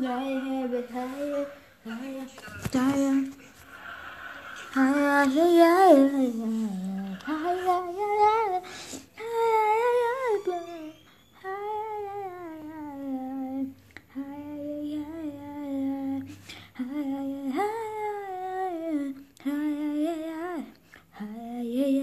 yeah, yeah.